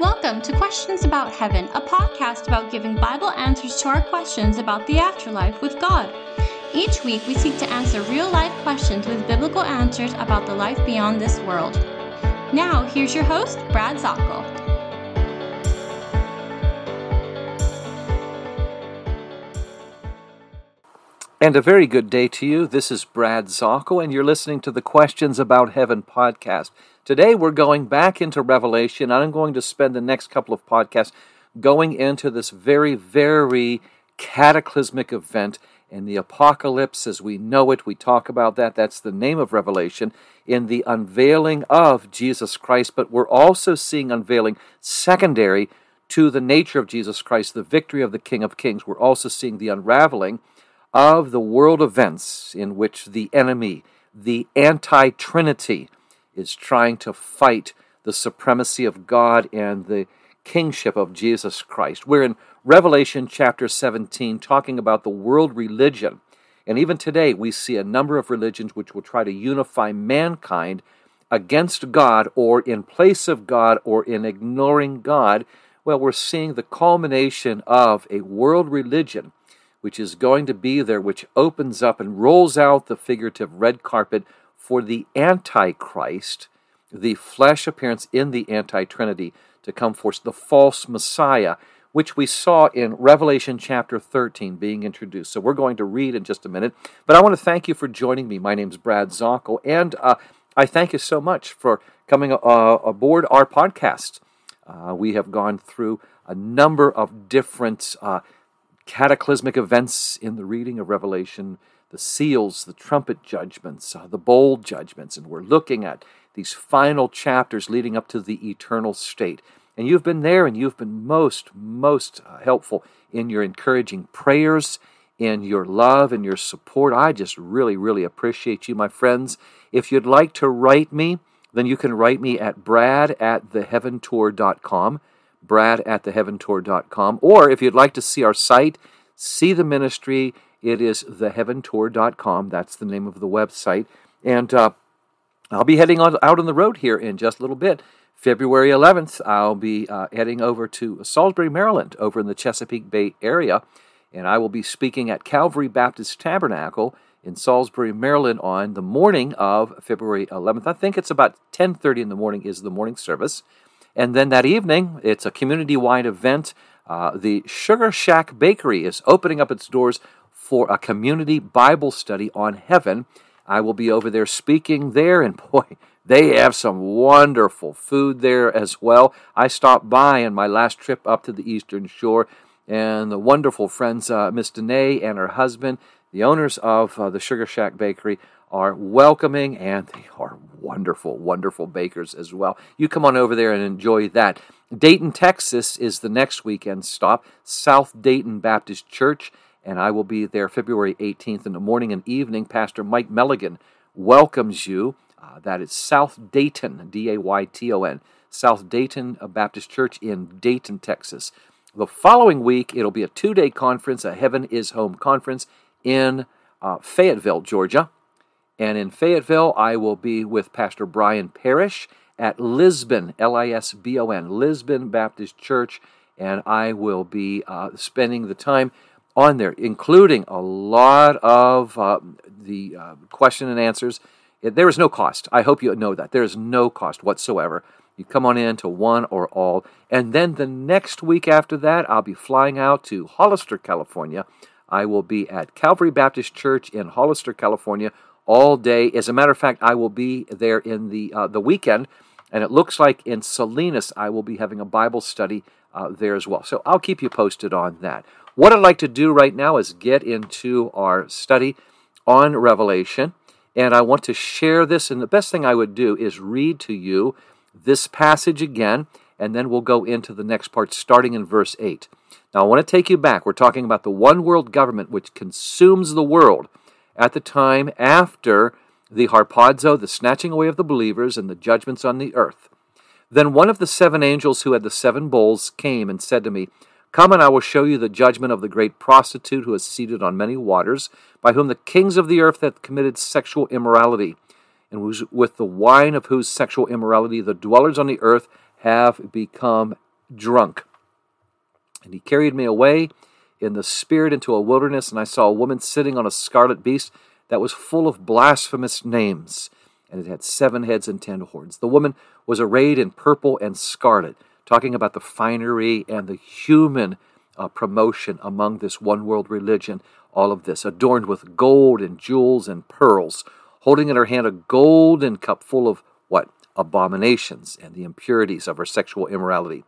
Welcome to Questions About Heaven, a podcast about giving Bible answers to our questions about the afterlife with God. Each week, we seek to answer real life questions with biblical answers about the life beyond this world. Now, here's your host, Brad Zockoll. And a very good day to you. This is Brad Zockoll, and you're listening to the Questions About Heaven podcast. Today we're going back into Revelation. and I'm going to spend the next couple of podcasts going into this very, very cataclysmic event in the apocalypse as we know it. We talk about that. That's the name of Revelation in the unveiling of Jesus Christ. But we're also seeing unveiling secondary to the nature of Jesus Christ, the victory of the King of Kings. We're also seeing the unraveling of the world events in which the enemy, the anti Trinity, is trying to fight the supremacy of God and the kingship of Jesus Christ. We're in Revelation chapter 17 talking about the world religion. And even today, we see a number of religions which will try to unify mankind against God or in place of God or in ignoring God. Well, we're seeing the culmination of a world religion which is going to be there, which opens up and rolls out the figurative red carpet for the Antichrist, the flesh appearance in the anti Trinity to come forth, the false Messiah, which we saw in Revelation chapter 13 being introduced. So we're going to read in just a minute. But I want to thank you for joining me. My name's Brad Zockoll, and uh, I thank you so much for coming uh, aboard our podcast. Uh, we have gone through a number of different uh, cataclysmic events in the reading of Revelation, the seals, the trumpet judgments, uh, the bowl judgments, and we're looking at these final chapters leading up to the eternal state. And you've been there and you've been most, most uh, helpful in your encouraging prayers, in your love and your support. I just really, really appreciate you, my friends. If you'd like to write me, then you can write me at brad at theheaventour.com brad at theheaventour.com. Or if you'd like to see our site, see the ministry, it is theheaventour.com. That's the name of the website. And uh, I'll be heading on, out on the road here in just a little bit. February 11th, I'll be uh, heading over to Salisbury, Maryland, over in the Chesapeake Bay area, and I will be speaking at Calvary Baptist Tabernacle in Salisbury, Maryland, on the morning of February 11th. I think it's about 10:30 in the morning is the morning service. And then that evening, it's a community wide event. Uh, the Sugar Shack Bakery is opening up its doors for a community Bible study on heaven. I will be over there speaking there, and boy, they have some wonderful food there as well. I stopped by in my last trip up to the Eastern Shore, and the wonderful friends, uh, Miss Danae and her husband, the owners of uh, the Sugar Shack Bakery, are welcoming and they are wonderful, wonderful bakers as well. You come on over there and enjoy that. Dayton, Texas is the next weekend stop, South Dayton Baptist Church, and I will be there February 18th in the morning and evening. Pastor Mike Milligan welcomes you. Uh, that is South Dayton, D A Y T O N, South Dayton Baptist Church in Dayton, Texas. The following week, it'll be a two day conference, a Heaven is Home conference in uh, Fayetteville, Georgia. And in Fayetteville, I will be with Pastor Brian Parrish at Lisbon, L I S B O N, Lisbon Baptist Church. And I will be uh, spending the time on there, including a lot of uh, the uh, question and answers. There is no cost. I hope you know that. There is no cost whatsoever. You come on in to one or all. And then the next week after that, I'll be flying out to Hollister, California. I will be at Calvary Baptist Church in Hollister, California all day. As a matter of fact, I will be there in the uh, the weekend, and it looks like in Salinas I will be having a Bible study uh, there as well. So I'll keep you posted on that. What I'd like to do right now is get into our study on Revelation, and I want to share this. And the best thing I would do is read to you this passage again, and then we'll go into the next part, starting in verse 8. Now, I want to take you back. We're talking about the one world government which consumes the world at the time after the harpazo, the snatching away of the believers, and the judgments on the earth. Then one of the seven angels who had the seven bowls came and said to me, Come and I will show you the judgment of the great prostitute who is seated on many waters, by whom the kings of the earth have committed sexual immorality, and with the wine of whose sexual immorality the dwellers on the earth have become drunk. And he carried me away in the spirit into a wilderness, and I saw a woman sitting on a scarlet beast that was full of blasphemous names, and it had seven heads and ten horns. The woman was arrayed in purple and scarlet, talking about the finery and the human uh, promotion among this one world religion. All of this adorned with gold and jewels and pearls, holding in her hand a golden cup full of what? Abominations and the impurities of her sexual immorality.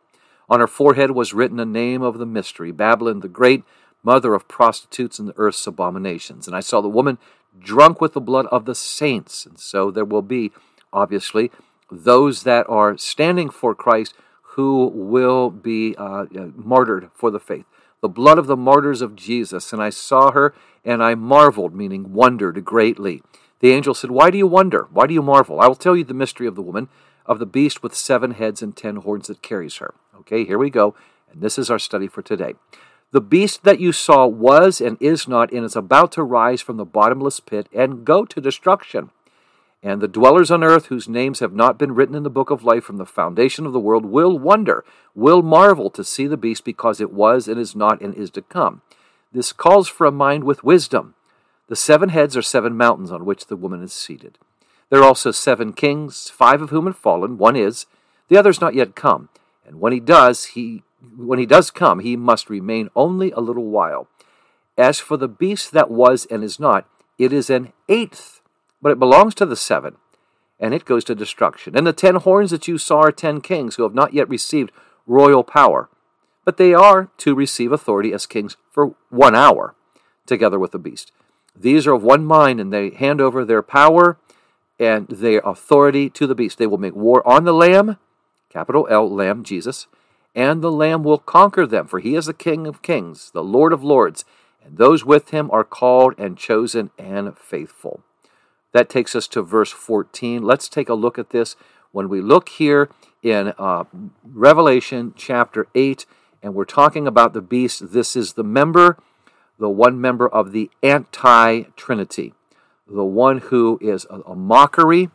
On her forehead was written a name of the mystery, Babylon the Great, mother of prostitutes and the earth's abominations. And I saw the woman drunk with the blood of the saints. And so there will be, obviously, those that are standing for Christ who will be uh, uh martyred for the faith. The blood of the martyrs of Jesus. And I saw her and I marveled, meaning wondered greatly. The angel said, Why do you wonder? Why do you marvel? I will tell you the mystery of the woman, of the beast with seven heads and ten horns that carries her. Okay, here we go. And this is our study for today. The beast that you saw was and is not, and is about to rise from the bottomless pit and go to destruction. And the dwellers on earth, whose names have not been written in the book of life from the foundation of the world, will wonder, will marvel to see the beast because it was and is not and is to come. This calls for a mind with wisdom. The seven heads are seven mountains on which the woman is seated. There are also seven kings, five of whom have fallen, one is, the other is not yet come. And when he does, he when he does come, he must remain only a little while. As for the beast that was and is not, it is an eighth, but it belongs to the seven, and it goes to destruction. And the ten horns that you saw are ten kings who have not yet received royal power, but they are to receive authority as kings for one hour, together with the beast. These are of one mind, and they hand over their power and their authority to the beast. They will make war on the Lamb, capital L, Lamb, Jesus, and the Lamb will conquer them, for he is the King of kings, the Lord of lords, and those with him are called and chosen and faithful. That takes us to verse 14. Let's take a look at this. When we look here in uh, Revelation chapter 8, and we're talking about the beast, this is the member, the one member of the anti Trinity, the one who is a, a mockery.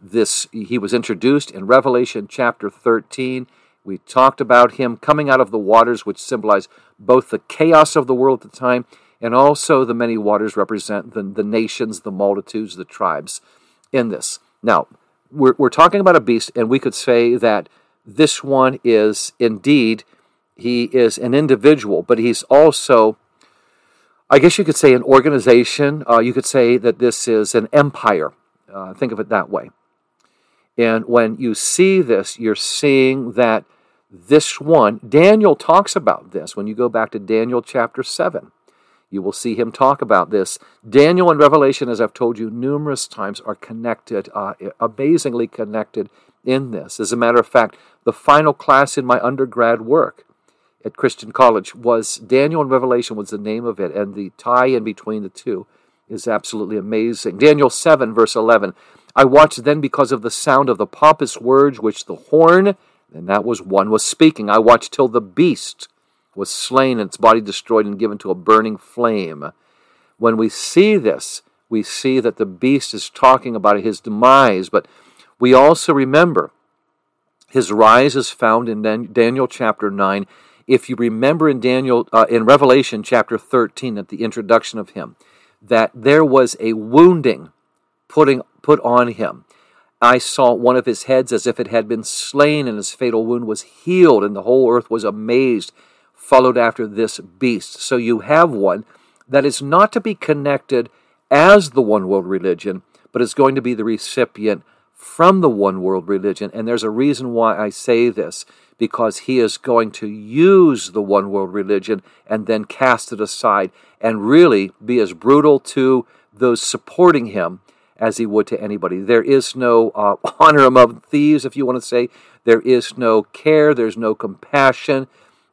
This he was introduced in Revelation chapter 13 we talked about him coming out of the waters, which symbolize both the chaos of the world at the time and also the many waters represent the, the nations, the multitudes, the tribes in this. Now, we're, we're talking about a beast, and we could say that this one is indeed, he is an individual, but he's also, I guess you could say, an organization. Uh, you could say that this is an empire. Uh, think of it that way. And when you see this, you're seeing that this one, Daniel talks about this. When you go back to Daniel chapter 7, you will see him talk about this. Daniel and Revelation, as I've told you numerous times, are connected, uh, amazingly connected in this. As a matter of fact, the final class in my undergrad work at Christian College was Daniel and Revelation was the name of it, and the tie in between the two is absolutely amazing. Daniel 7, verse 11. I watched then because of the sound of the pompous words which the horn, and that was one, was speaking. I watched till the beast was slain and its body destroyed and given to a burning flame. When we see this, we see that the beast is talking about his demise, but we also remember his rise is found in Daniel chapter 9. If you remember in Daniel uh, in Revelation chapter 13 at the introduction of him that there was a wounding putting put on him. I saw one of his heads as if it had been slain, and his fatal wound was healed, and the whole earth was amazed, followed after this beast. So you have one that is not to be connected as the one world religion, but is going to be the recipient from the one world religion. And there's a reason why I say this because he is going to use the one world religion and then cast it aside and really be as brutal to those supporting him as he would to anybody. There is no uh, honor among thieves, if you want to say. There is no care. There's no compassion.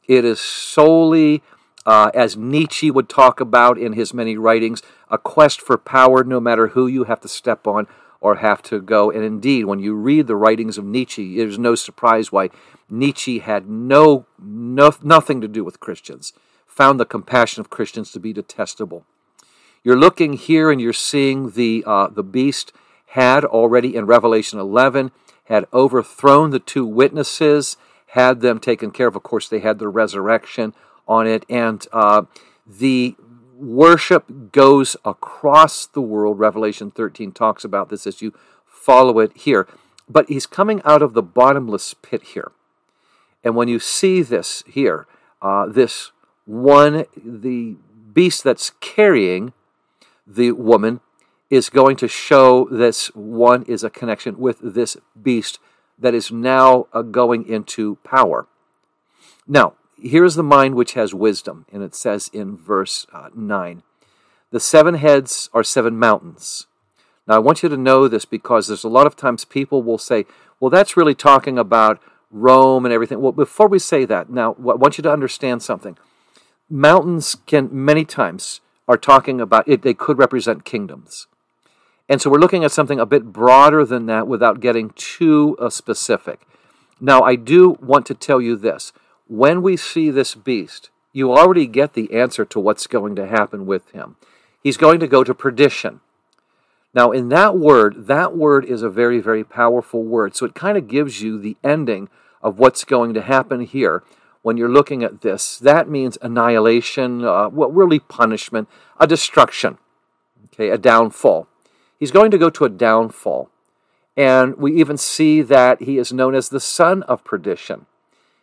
It is solely, uh, as Nietzsche would talk about in his many writings, a quest for power, no matter who you have to step on or have to go. And indeed, when you read the writings of Nietzsche, there's no surprise why Nietzsche had no, no nothing to do with Christians, found the compassion of Christians to be detestable. You're looking here and you're seeing the, uh, the beast had already in Revelation 11 had overthrown the two witnesses, had them taken care of. Of course, they had the resurrection on it, and uh, the worship goes across the world. Revelation 13 talks about this as you follow it here. But he's coming out of the bottomless pit here. And when you see this here, uh, this one, the beast that's carrying the woman is going to show this one is a connection with this beast that is now uh, going into power. Now, here's the mind which has wisdom, and it says in verse uh, 9 The seven heads are seven mountains. Now, I want you to know this because there's a lot of times people will say, well, that's really talking about Rome and everything. Well, before we say that, now, I want you to understand something. Mountains can, many times, are talking about it, they could represent kingdoms. And so we're looking at something a bit broader than that without getting too uh, specific. Now, I do want to tell you this. When we see this beast, you already get the answer to what's going to happen with him. He's going to go to perdition. Now, in that word, that word is a very, very powerful word. So it kind of gives you the ending of what's going to happen here when you're looking at this. That means annihilation, uh, well, really punishment, a destruction, okay, a downfall. He's going to go to a downfall. And we even see that he is known as the son of perdition.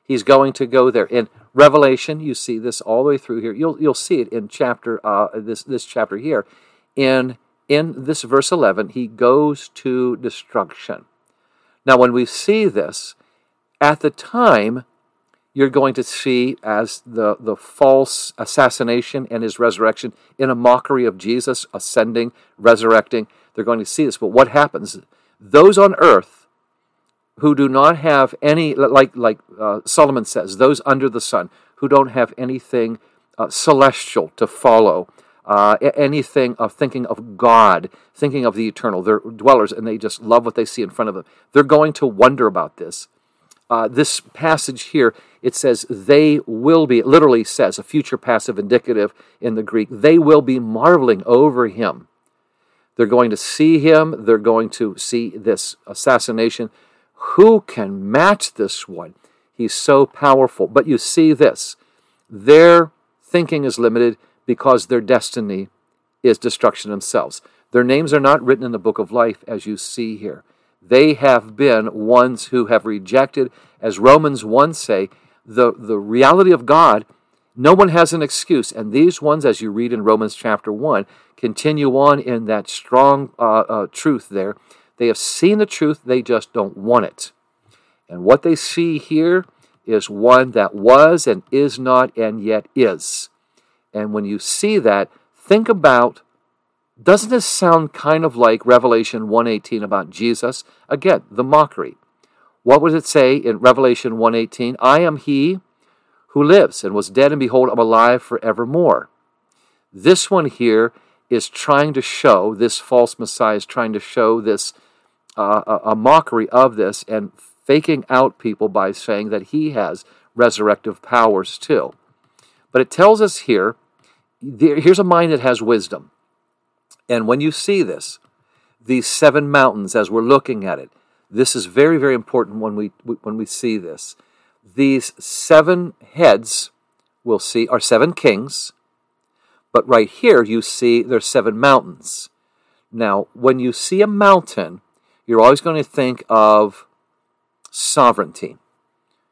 He's going to go there. In Revelation, you see this all the way through here. You'll, you'll see it in chapter uh, this, this chapter here. In, in this verse 11, he goes to destruction. Now, when we see this, at the time, you're going to see as the, the false assassination and his resurrection in a mockery of Jesus ascending, resurrecting. They're going to see this. But what happens? Those on earth who do not have any, like, like uh, Solomon says, those under the sun, who don't have anything uh, celestial to follow, uh, anything of thinking of God, thinking of the eternal. They're dwellers and they just love what they see in front of them. They're going to wonder about this. Uh, this passage here, it says, they will be, it literally says, a future passive indicative in the Greek, they will be marveling over him. They're going to see him. They're going to see this assassination. Who can match this one? He's so powerful. But you see this their thinking is limited because their destiny is destruction themselves. Their names are not written in the book of life, as you see here. They have been ones who have rejected, as Romans 1 say, the, the reality of God no one has an excuse. And these ones, as you read in Romans chapter 1, continue on in that strong uh, uh, truth there. They have seen the truth, they just don't want it. And what they see here is one that was and is not and yet is. And when you see that, think about doesn't this sound kind of like Revelation 1:18 about Jesus? Again, the mockery. What would it say in Revelation 1:18? I am he who lives and was dead, and behold, I'm alive forevermore. This one here is trying to show, this false Messiah is trying to show this, uh, a, a mockery of this and faking out people by saying that he has resurrective powers too. But it tells us here, here's a mind that has wisdom. And when you see this, these seven mountains, as we're looking at it, this is very, very important when we, when we see this these seven heads we'll see are seven kings, but right here you see there's seven mountains. Now, when you see a mountain, you're always going to think of sovereignty.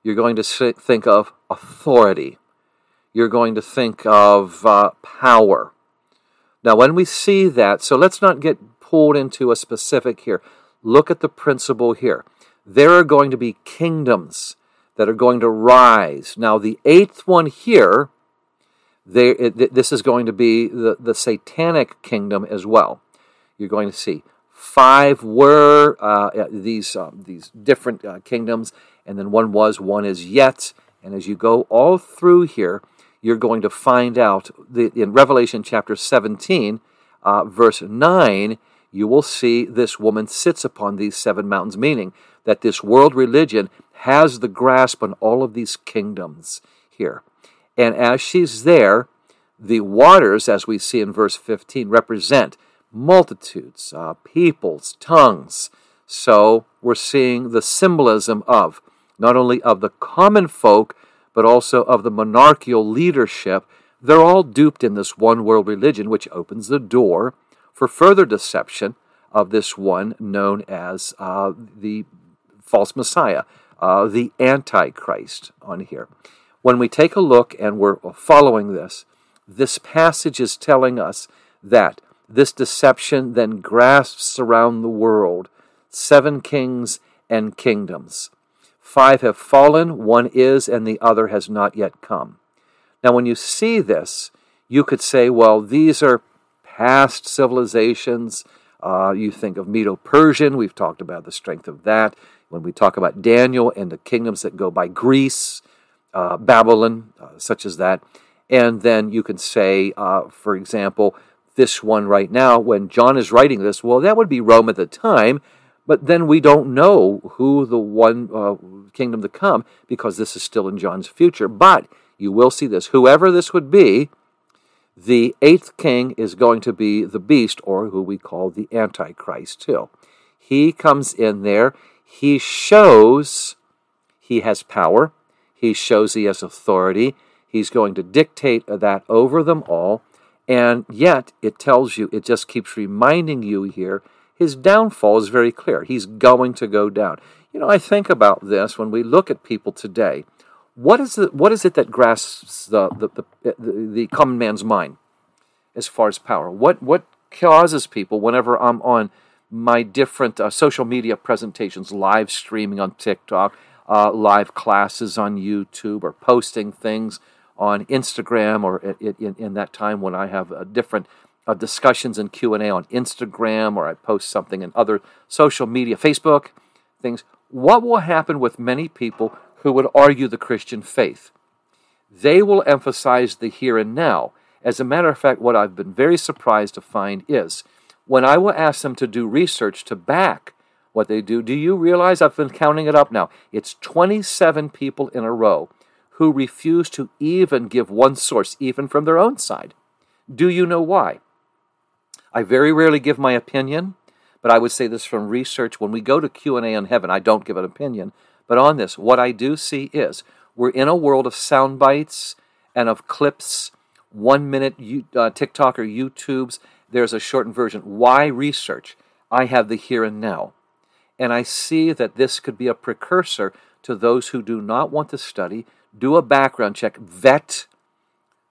You're going to think of authority. You're going to think of uh, power. Now, when we see that, so let's not get pulled into a specific here. Look at the principle here. There are going to be kingdoms that are going to rise. Now, the eighth one here, they, it, this is going to be the, the satanic kingdom as well. You're going to see five were uh, these uh, these different uh, kingdoms, and then one was, one is yet. And as you go all through here, you're going to find out that in Revelation chapter 17, uh, verse 9, you will see this woman sits upon these seven mountains, meaning that this world religion has the grasp on all of these kingdoms here. And as she's there, the waters, as we see in verse 15, represent multitudes, uh, peoples, tongues. So we're seeing the symbolism of not only of the common folk, but also of the monarchical leadership. They're all duped in this one world religion, which opens the door for further deception of this one known as uh, the false Messiah, uh, the Antichrist on here. When we take a look and we're following this, this passage is telling us that this deception then grasps around the world seven kings and kingdoms. Five have fallen, one is, and the other has not yet come. Now, when you see this, you could say, well, these are past civilizations. Uh, you think of Medo Persian, we've talked about the strength of that. When we talk about Daniel and the kingdoms that go by Greece, uh, Babylon, uh, such as that. And then you can say, uh, for example, this one right now, when John is writing this, well, that would be Rome at the time, but then we don't know who the one uh, kingdom to come because this is still in John's future. But you will see this. Whoever this would be, the eighth king is going to be the beast, or who we call the Antichrist, too. He comes in there. He shows he has power. He shows he has authority. He's going to dictate that over them all. And yet, it tells you, it just keeps reminding you here, his downfall is very clear. He's going to go down. You know, I think about this when we look at people today. What is, it, what is it that grasps the, the, the, the common man's mind as far as power? What, what causes people, whenever I'm on my different uh, social media presentations, live streaming on TikTok, uh, live classes on YouTube, or posting things on Instagram, or in, in, in that time when I have a different uh, discussions and Q&A on Instagram or I post something in other social media, Facebook, things, what will happen with many people who would argue the Christian faith? They will emphasize the here and now. As a matter of fact, what I've been very surprised to find is when I will ask them to do research to back what they do, do you realize I've been counting it up now? It's 27 people in a row who refuse to even give one source, even from their own side. Do you know why? I very rarely give my opinion, but I would say this from research. When we go to Q&A in heaven, I don't give an opinion. But on this, what I do see is we're in a world of sound bites and of clips, one minute uh, TikTok or YouTubes. There's a shortened version. Why research? I have the here and now. And I see that this could be a precursor to those who do not want to study, do a background check, vet.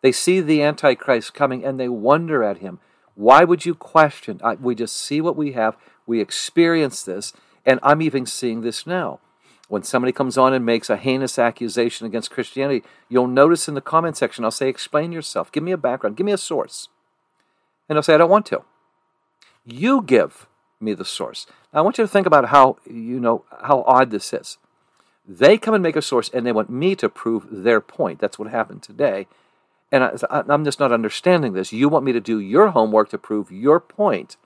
They see the Antichrist coming and they wonder at him. Why would you question? I, we just see what we have, we experience this, and I'm even seeing this now. When somebody comes on and makes a heinous accusation against Christianity, you'll notice in the comment section, I'll say, Explain yourself, give me a background, give me a source. And they'll say, I don't want to. You give me the source. Now, I want you to think about how, you know, how odd this is. They come and make a source and they want me to prove their point. That's what happened today. And I, am just not understanding this. You want me to do your homework to prove your point.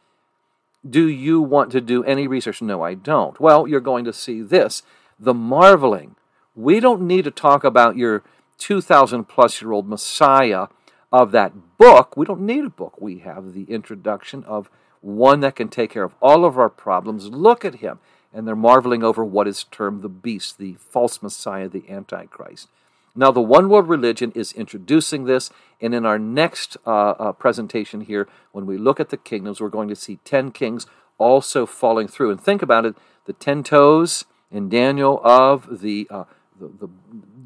Do you want to do any research? No, I don't. Well, you're going to see this the marveling. We don't need to talk about your 2,000 plus year old Messiah of that book. We don't need a book. We have the introduction of one that can take care of all of our problems. Look at him. And they're marveling over what is termed the beast, the false Messiah, the Antichrist. Now, the one world religion is introducing this, and in our next uh, uh, presentation here, when we look at the kingdoms, we're going to see 10 kings also falling through. And think about it the 10 toes in Daniel of the, uh, the, the,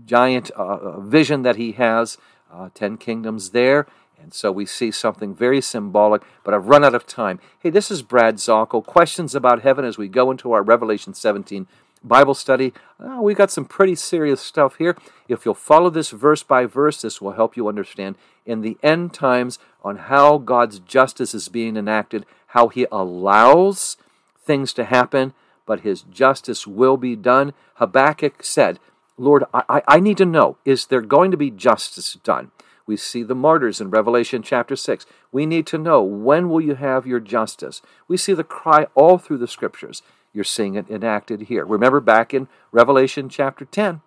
giant uh, uh, vision that he has, uh, 10 kingdoms there. And so we see something very symbolic, but I've run out of time. Hey, this is Brad Zockoll. Questions about heaven as we go into our Revelation 17 Bible study. Uh, we got some pretty serious stuff here. If you'll follow this verse by verse, this will help you understand in the end times on how God's justice is being enacted, how He allows things to happen, but His justice will be done. Habakkuk said, Lord, I, I need to know, is there going to be justice done? We see the martyrs in Revelation chapter 6. We need to know, when will you have your justice? We see the cry all through the scriptures. You're seeing it enacted here. Remember back in Revelation chapter 10,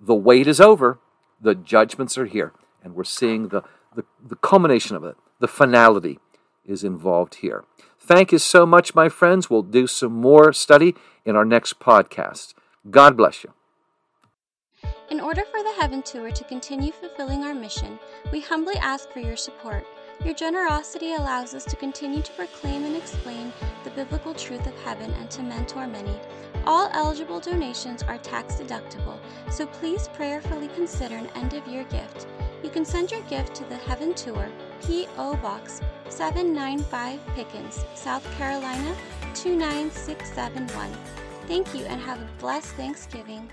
the wait is over, the judgments are here, and we're seeing the, the, the culmination of it. The finality is involved here. Thank you so much, my friends. We'll do some more study in our next podcast. God bless you. In order for the Heaven Tour to continue fulfilling our mission, we humbly ask for your support. Your generosity allows us to continue to proclaim and explain the biblical truth of heaven and to mentor many. All eligible donations are tax deductible, so please prayerfully consider an end of year gift. You can send your gift to the Heaven Tour, P.O. Box 795 Pickens, South Carolina 29671. Thank you and have a blessed Thanksgiving.